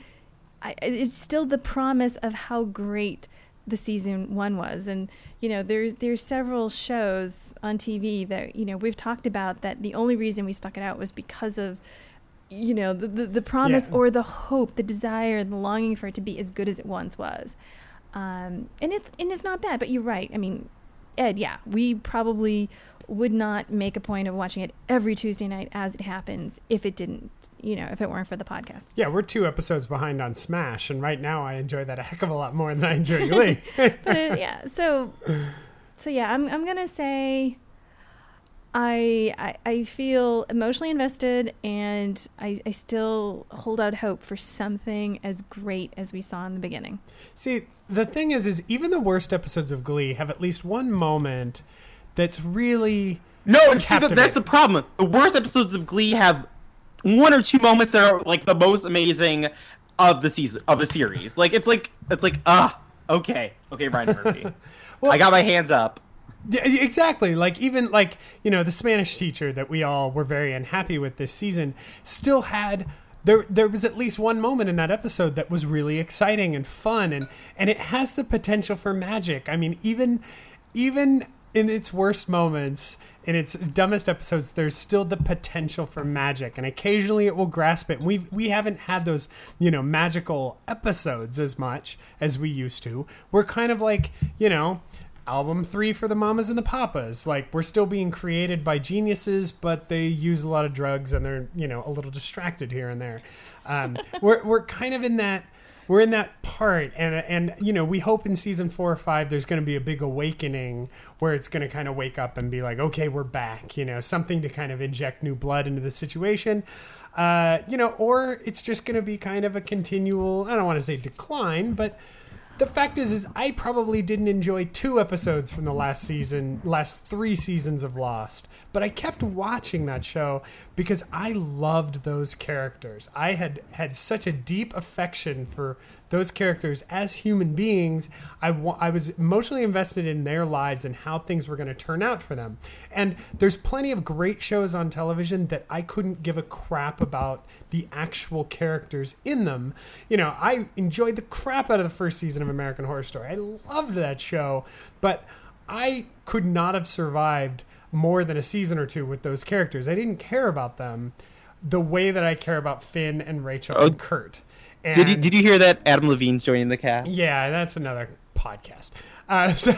I, it's still the promise of how great the season one was. And you know, there's there's several shows on TV that you know we've talked about that the only reason we stuck it out was because of you know the the, the promise Yeah. or the hope, the desire, the longing for it to be as good as it once was. Um, and it's and it's not bad, but you're right. I mean, Ed, yeah, we probably would not make a point of watching it every Tuesday night as it happens if it didn't, you know, if it weren't for the podcast. Yeah, we're two episodes behind on Smash, and right now I enjoy that a heck of a lot more than I enjoy Glee. [LAUGHS] but it, yeah, so so yeah, I'm I'm gonna say I, I I feel emotionally invested, and I I still hold out hope for something as great as we saw in the beginning. See, the thing is, is even the worst episodes of Glee have at least one moment that's really No, and see, that, that's the problem. The worst episodes of Glee have one or two moments that are like the most amazing of the season of the series. Like it's like it's like ah okay okay Ryan Murphy. [LAUGHS] I got my hands up. Yeah, exactly. Like even like you know the Spanish teacher that we all were very unhappy with this season still had there there was at least one moment in that episode that was really exciting and fun and and it has the potential for magic. I mean even even in its worst moments in its dumbest episodes there's still the potential for magic and occasionally it will grasp it. We we haven't had those, you know, magical episodes as much as we used to. We're kind of like, you know, album three for the mamas and the papas. Like we're still being created by geniuses, but they use a lot of drugs and they're you know a little distracted here and there. Um, [LAUGHS] we're we're kind of in that we're in that part, and and you know we hope in season four or five there's going to be a big awakening where it's going to kind of wake up and be like, okay, we're back. You know, something to kind of inject new blood into the situation. Uh, you know, or it's just going to be kind of a continual. I don't want to say decline, but the fact is is i probably didn't enjoy two episodes from the last season last three seasons of lost but i kept watching that show because i loved those characters. I had had such a deep affection for those characters as human beings i, wa- I was emotionally invested in their lives and how things were going to turn out for them. And there's plenty of great shows on television that i couldn't give a crap about the actual characters in them. You know i enjoyed the crap out of the first season of american horror story. I loved that show but i could not have survived more than a season or two with those characters. I didn't care about them the way that i care about finn and rachel Oh, and kurt and Did you did you hear that Adam Levine's joining the cast? yeah, that's another podcast. Uh, so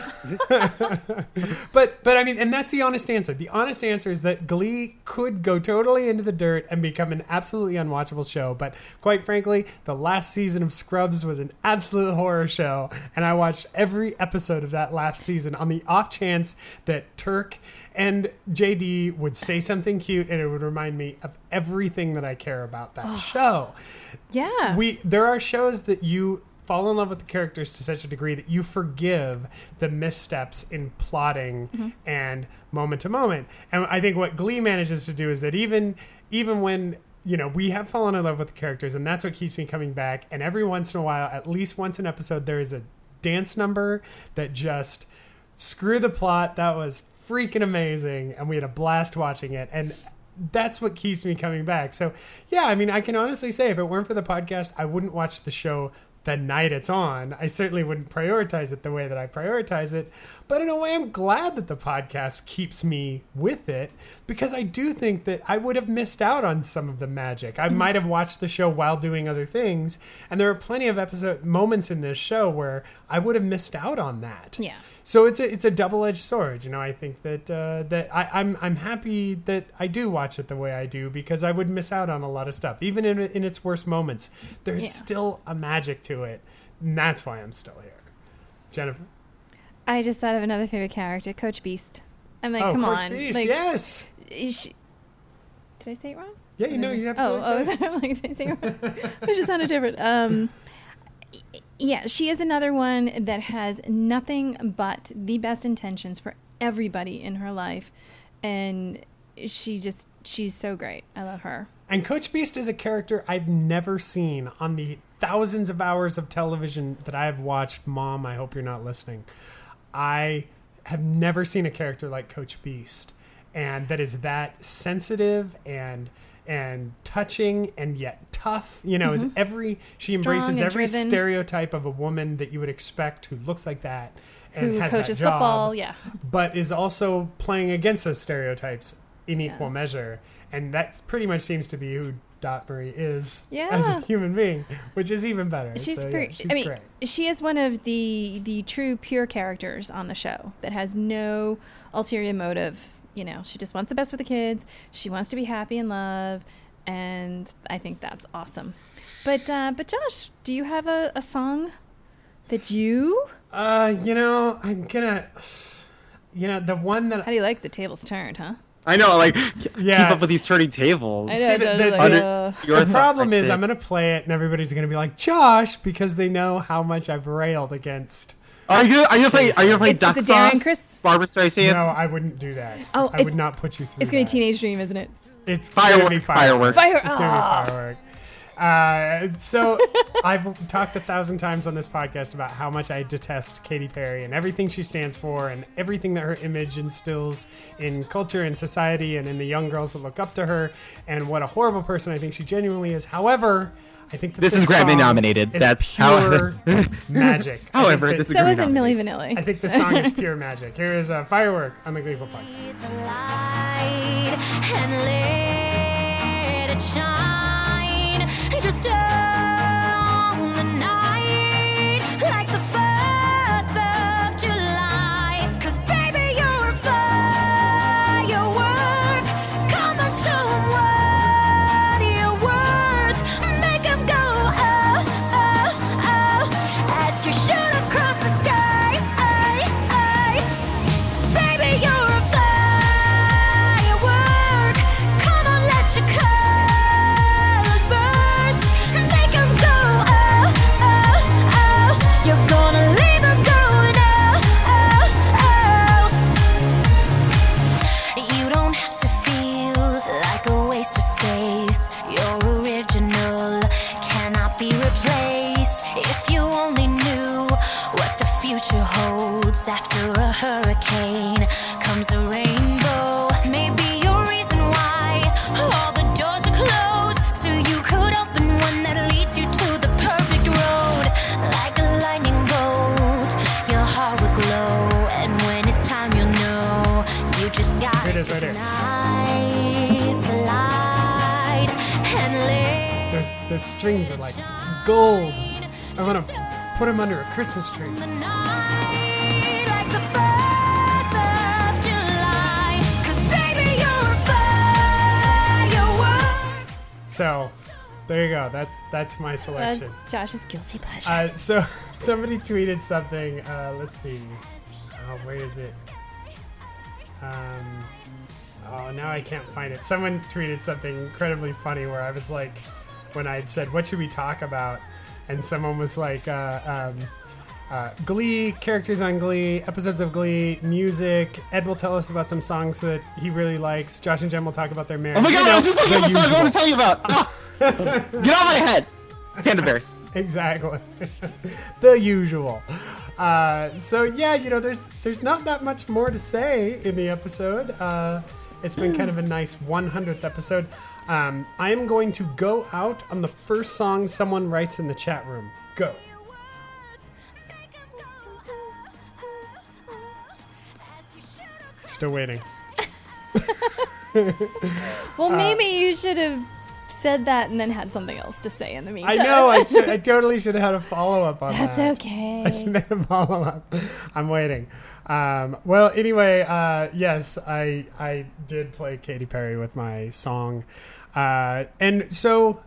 [LAUGHS] but but I mean, and that's the honest answer. The honest answer is that Glee could go totally into the dirt and become an absolutely unwatchable show. But quite frankly, the last season of Scrubs was an absolute horror show, and I watched every episode of that last season on the off chance that Turk and JD would say something cute, and it would remind me of everything that I care about that show Yeah. we there are shows that you fall in love with the characters to such a degree that you forgive the missteps in plotting Mhm. and moment to moment. And I think what Glee manages to do is that even even when you know we have fallen in love with the characters, and that's what keeps me coming back. And every once in a while, at least once an episode, there is a dance number that just screw the plot. That was freaking amazing, and we had a blast watching it. And that's what keeps me coming back. So, yeah, I mean, I can honestly say if it weren't for the podcast, I wouldn't watch the show the night it's on. I certainly wouldn't prioritize it the way that I prioritize it. But in a way, I'm glad that the podcast keeps me with it because I do think that I would have missed out on some of the magic. I mm-hmm. might have watched the show while doing other things, and there are plenty of episode moments in this show where I would have missed out on that. Yeah. So it's a it's a double edged sword, you know. I think that uh, that I, I'm I'm happy that I do watch it the way I do because I would miss out on a lot of stuff, even in in its worst moments. There's Yeah. still a magic to it, and that's why I'm still here. Jennifer, I just thought of another favorite character, Coach Beiste. I'm like, Oh, come Coach on. Beiste, like, yes. she- did I say it wrong? Yeah, you know, you Oh, absolutely oh, said it. sorry, [LAUGHS] I'm like, did I say it wrong? it just sounded different. Um, yeah, she is another one that has nothing but the best intentions for everybody in her life, and she just she's so great. I love her. And Coach Beiste is a character I've never seen on the thousands of hours of television that I have watched. Mom, I hope you're not listening. I have never seen a character like Coach Beiste, and that is that sensitive and and touching and yet tough. You know, is Mhm. every she Strong embraces every driven. stereotype of a woman that you would expect who looks like that and Who has coaches that job, football, yeah. but is also playing against those stereotypes in equal measure, and that pretty much seems to be who Dot Marie is as a human being, which is even better. She's So, yeah, she's I mean, great. she is one of the the true pure characters on the show that has no ulterior motive. You know, she just wants the best for the kids. She wants to be happy in love, and I think that's awesome. But uh, but Josh, do you have a, a song that you? Uh, you know, I'm gonna. You know, the one that How do you like the tables turned, huh? I know, like Yeah, keep up with these turning tables. I know, See, the, the- like, uh, Your the problem is, I I'm going to play it, and everybody's going to be like, Josh, because they know how much I've railed against. Are you are you gonna play are you gonna play It's- Duck it's a Darren Sauce? Criss- Barbra Streisand. No, I wouldn't do that. Oh, I would it's- not put you through. It's gonna be that. Teenage Dream, isn't it? It's Firework, gonna be firework. Fire- It's gonna Ah. be firework. Uh, so [LAUGHS] I've talked a thousand times on this podcast about how much I detest Katy Perry and everything she stands for and everything that her image instills in culture and society and in the young girls that look up to her and what a horrible person I think she genuinely is. However, I think that This is Grammy nominated. is That's pure how- [LAUGHS] magic. [LAUGHS] However, this that- is So isn't Milli. Vanilli. I think the song is pure magic. Here is a firework on the Gleeful podcast. That's that's my That's selection. Josh's guilty pleasure. Uh, so [LAUGHS] somebody tweeted something. Uh, let's see. Oh, where is it? Um, oh, now I can't find it. Someone tweeted something incredibly funny where I was like, when I had said, "What should we talk about?" and someone was like, uh, um, uh, "Glee characters on Glee, episodes of Glee, music." Ed will tell us about some songs that he really likes. Josh and Jen will talk about their marriage. Oh my You god, know, I was just thinking of the a song I want to tell you about. Ah! [LAUGHS] Get out of my head. Panda Bears. exactly [LAUGHS] the usual uh, so yeah you know there's there's not that much more to say in the episode uh, it's been kind of a nice 100th episode um, i am going to go out on the first song someone writes in the chat room go still waiting [LAUGHS] well, maybe you should have said that and then had something else to say in the i meantime. know I, should, I totally should have had a follow-up on That's that That's okay. [LAUGHS] follow up. I'm waiting. Um, well, anyway, uh, yes, I I did play Katy Perry with my song, uh, and so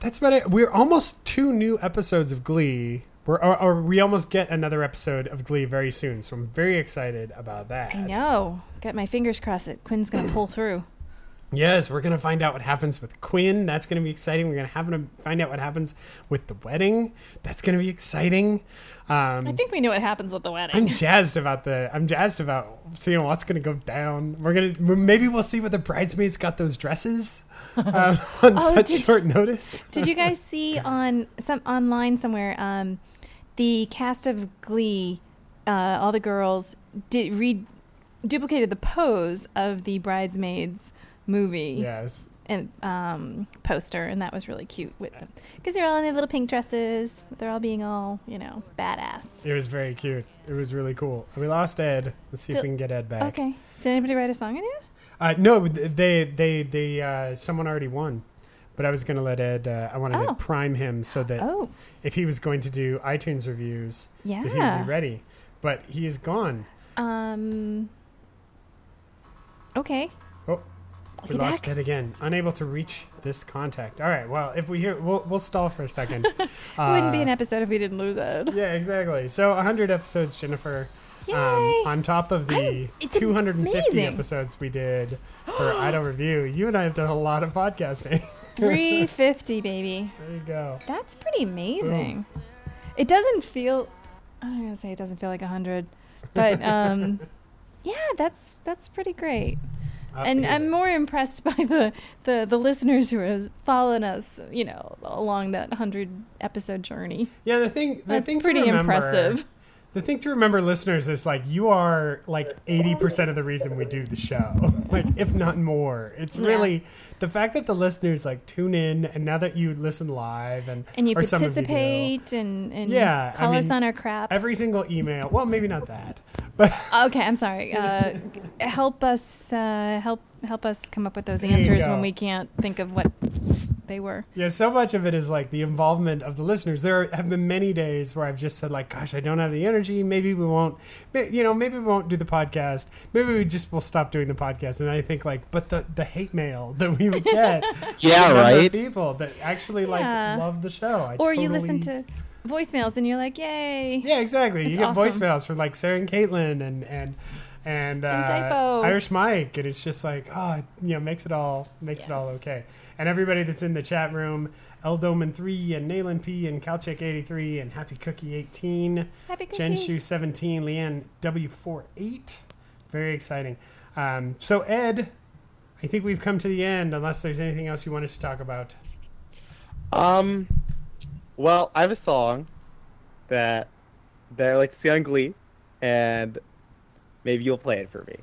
that's about it. We're almost two new episodes of Glee. We're, or, or we almost get another episode of Glee very soon, so I'm very excited about that. I know. Got my fingers crossed that Quinn's gonna pull through. Yes, we're gonna find out what happens with Quinn. That's gonna be exciting. We're gonna have to find out what happens with the wedding. That's gonna be exciting. Um, I think we know what happens with the wedding. I'm jazzed about the. I'm jazzed about seeing what's going to go down. We're gonna maybe we'll see what the bridesmaids got those dresses [LAUGHS] uh, [LAUGHS] on Oh, such short notice. Did you guys see [LAUGHS] on some online somewhere um, the cast of Glee, uh, all the girls did re- duplicated the pose of the bridesmaids movie. Yes. and um, poster, and that was really cute with them because they're all in their little pink dresses. They're all being all you know badass. It was very cute. It was really cool. We lost Ed. Let's see if we can get Ed back. Okay. Did anybody write a song in it? Uh, no, they they they uh, someone already won, but I was going to let Ed. Uh, I wanted Oh. to prime him so that Oh. if he was going to do iTunes reviews, that he would be ready. But he's gone. Um. Okay. Oh, Is we lost back? Ed again. Unable to reach this contact. All right. Well, if we hear, we'll we'll stall for a second. [LAUGHS] it wouldn't be Uh, an episode if we didn't lose Ed. Yeah, exactly. So 100 episodes, Jennifer. Um, on top of the it's 250 amazing. episodes we did for [GASPS] Idol Review, you and I have done a lot of podcasting. [LAUGHS] 350, baby. there you go. That's pretty amazing. It doesn't feel. I'm gonna say it doesn't feel like 100, but um, [LAUGHS] yeah, that's that's pretty great. and I'm more impressed [LAUGHS] by the, the, the listeners who are following us, you know, along that 100 episode journey. Yeah, the thing. The That's thing to pretty remember- impressive. The thing to remember, listeners, is like you are like eighty percent of the reason we do the show, [LAUGHS] like if not more. It's Yeah. really the fact that the listeners like tune in, and now that you listen live and And you some of do, participate and, and yeah, call I us on our crap. Every single email. Well, maybe not that, but [LAUGHS] Okay, I'm sorry. [LAUGHS] Uh, help us uh, help help us come up with those answers when we can't think of what they were. Yeah, so much of it is like the involvement of the listeners. There have been many days where I've just said like, "Gosh, I don't have the energy. Maybe we won't. You know, maybe we won't do the podcast. Maybe we just will stop doing the podcast." And I think like, but the the hate mail that we would get, [LAUGHS] Yeah, from the number of right? People that actually like love the show. I or you listen to voicemails and you're like, "Yay!" Yeah, exactly. It's you get awesome. voicemails from like Sarah and Caitlin and and and, uh, Typo. Irish Mike, and it's just like, oh, you know, makes it all makes it all okay. And everybody that's in the chat room, Eldoman three and Nayland P and Calchick eighty three and Happy Cookie eighteen, Happy Cookie. Jenshu seventeen, Leanne W 48 very exciting. Um, so Ed, I think we've come to the end. Unless there's anything else you wanted to talk about. Um, well, I have a song that that I like to see on Glee, and maybe you'll play it for me.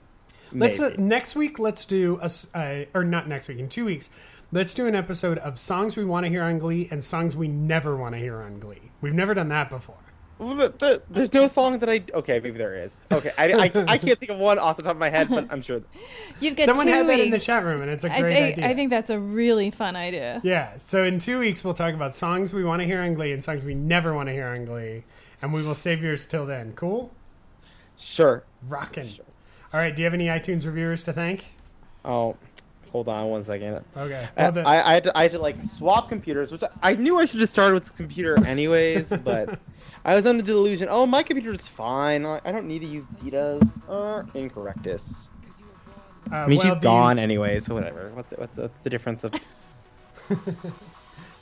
Let's uh, next week. Let's do a uh, or not next week in two weeks. Let's do an episode of songs we want to hear on Glee and songs we never want to hear on Glee. We've never done that before. Well, the- the- there's no song that I. Okay, maybe there is. Okay, I, I, I can't think of one off the top of my head, but I'm sure. [LAUGHS] You've got Someone two had that in the chat room, and it's a great I, idea. I think that's a really fun idea. Yeah. So in two weeks, we'll talk about songs we want to hear on Glee and songs we never want to hear on Glee, and we will save yours till then. Cool. Sure. Rockin'. All right. Do you have any iTunes reviewers to thank? Oh, hold on one second. Okay. I, Well, then- I, I, had to, I had to like swap computers, which I, I knew I should have started with the computer anyways, but [LAUGHS] I was under the delusion. Oh, my computer is fine. I, I don't need to use Dita's. Uh, incorrectus. Uh, I mean, well, she's the- gone anyway, so whatever. What's the, what's what's the difference of? [LAUGHS]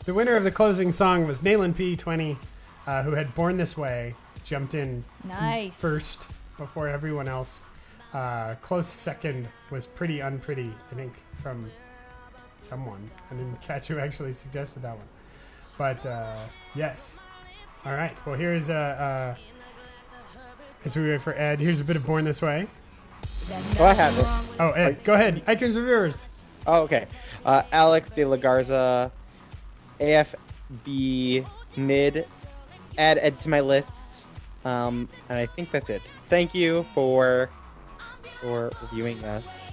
The winner of the closing song was Nayland P20, uh, who had Born This Way, jumped in Nice. first before everyone else. Uh, close second was Pretty Unpretty, I think, from someone. I didn't catch who actually suggested that one. But uh, yes. All right. Well, here's uh, uh, as we wait for Ed, here's a bit of Born This Way. Oh, I have it. Oh, Ed, go ahead. iTunes reviewers. Oh, okay. Uh, Alex De La Garza, AFB Mid, add Ed to my list. Um, and I think that's it. Thank you for for reviewing us.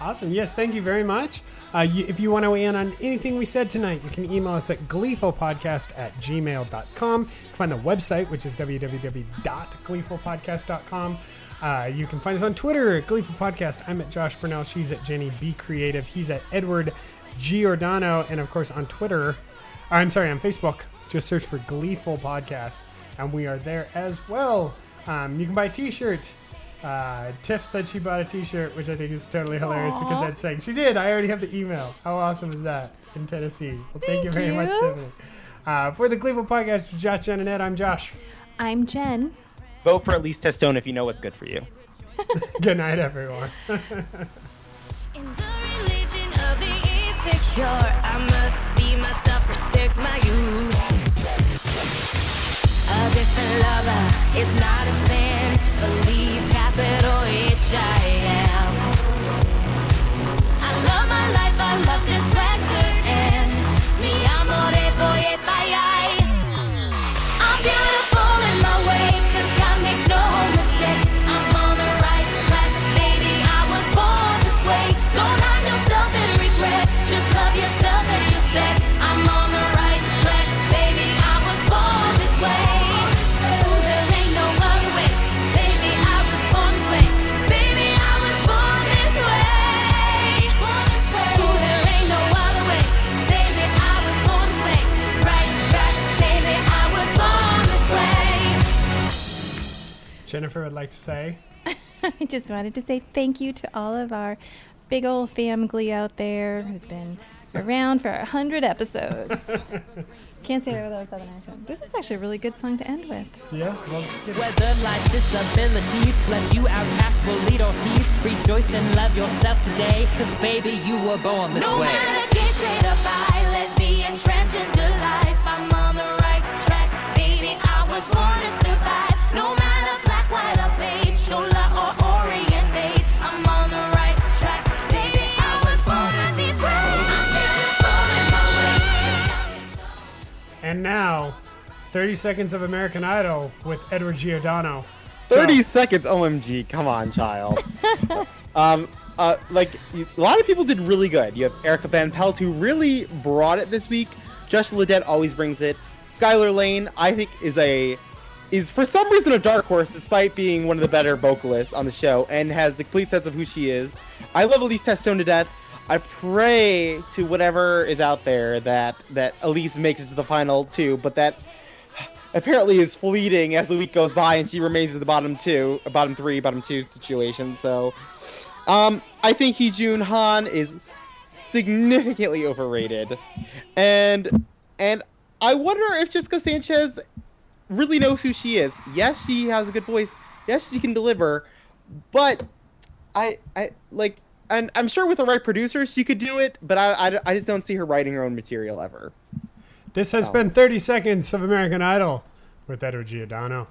Awesome. Yes, thank you very much. Uh, you, if you want to weigh in on anything we said tonight, you can email us at gleefulpodcast at gmail.com. Find the website, which is www.gleefulpodcast.com. Uh, you can find us on Twitter at Gleeful Podcast. I'm at Josh Burnell. She's at Jenny B Creative. He's at Edward Giordano. And of course, on Twitter, or I'm sorry, on Facebook, just search for Gleeful Podcast. And we are there as well. Um, you can buy a t shirt. Uh, Tiff said she bought a T-shirt, which I think is totally hilarious because that's saying she did. I already have the email. How awesome is that in Tennessee? Well, thank, you Thank very much. Tiffany. Uh, for the Gleeful podcast, with Josh, Jen, and Ed, I'm Josh. I'm Jen. Vote for Elise Testone if you know what's good for you. [LAUGHS] Good night, everyone. [LAUGHS] Religion of the insecure. I must be myself, respect my youth. A different lover is not a sin. Believe capital H I am. I love my life, I love this Jennifer would like to say. [LAUGHS] I just wanted to say thank you to all of our big old family out there who's been around for a hundred episodes. [LAUGHS] Can't say that without a southern accent. This is actually a really good song to end with. Yes, well, Whether life's disabilities left you outcast, bullied, or teased, rejoice and love yourself today. Cause baby, you were born this No way. matter gay, straight or bi, lesbian, transgender life, I'm And now, 30 seconds of American Idol with Edward Giordano. 30 seconds, OMG. Come on, child. [LAUGHS] um, uh, like, a lot of people did really good. You have Erika Van Pelt, who really brought it this week. Josh Ledet always brings it. Skylar Laine, I think, is a is for some reason a dark horse, despite being one of the better vocalists on the show, and has a complete sense of who she is. I love Elise Testone to death. I pray to whatever is out there that that Elise makes it to the final two, but that apparently is fleeting as the week goes by and she remains at the bottom two, bottom three, bottom two situation. So, um, I think Hee Jun Han is significantly overrated, and and I wonder if Jessica Sanchez really knows who she is. Yes, she has a good voice. Yes, she can deliver, but I I like. And I'm sure with the right producers she could do it, but I, I, I just don't see her writing her own material ever. This has Oh. been 30 seconds of American Idol with Edward Giordano.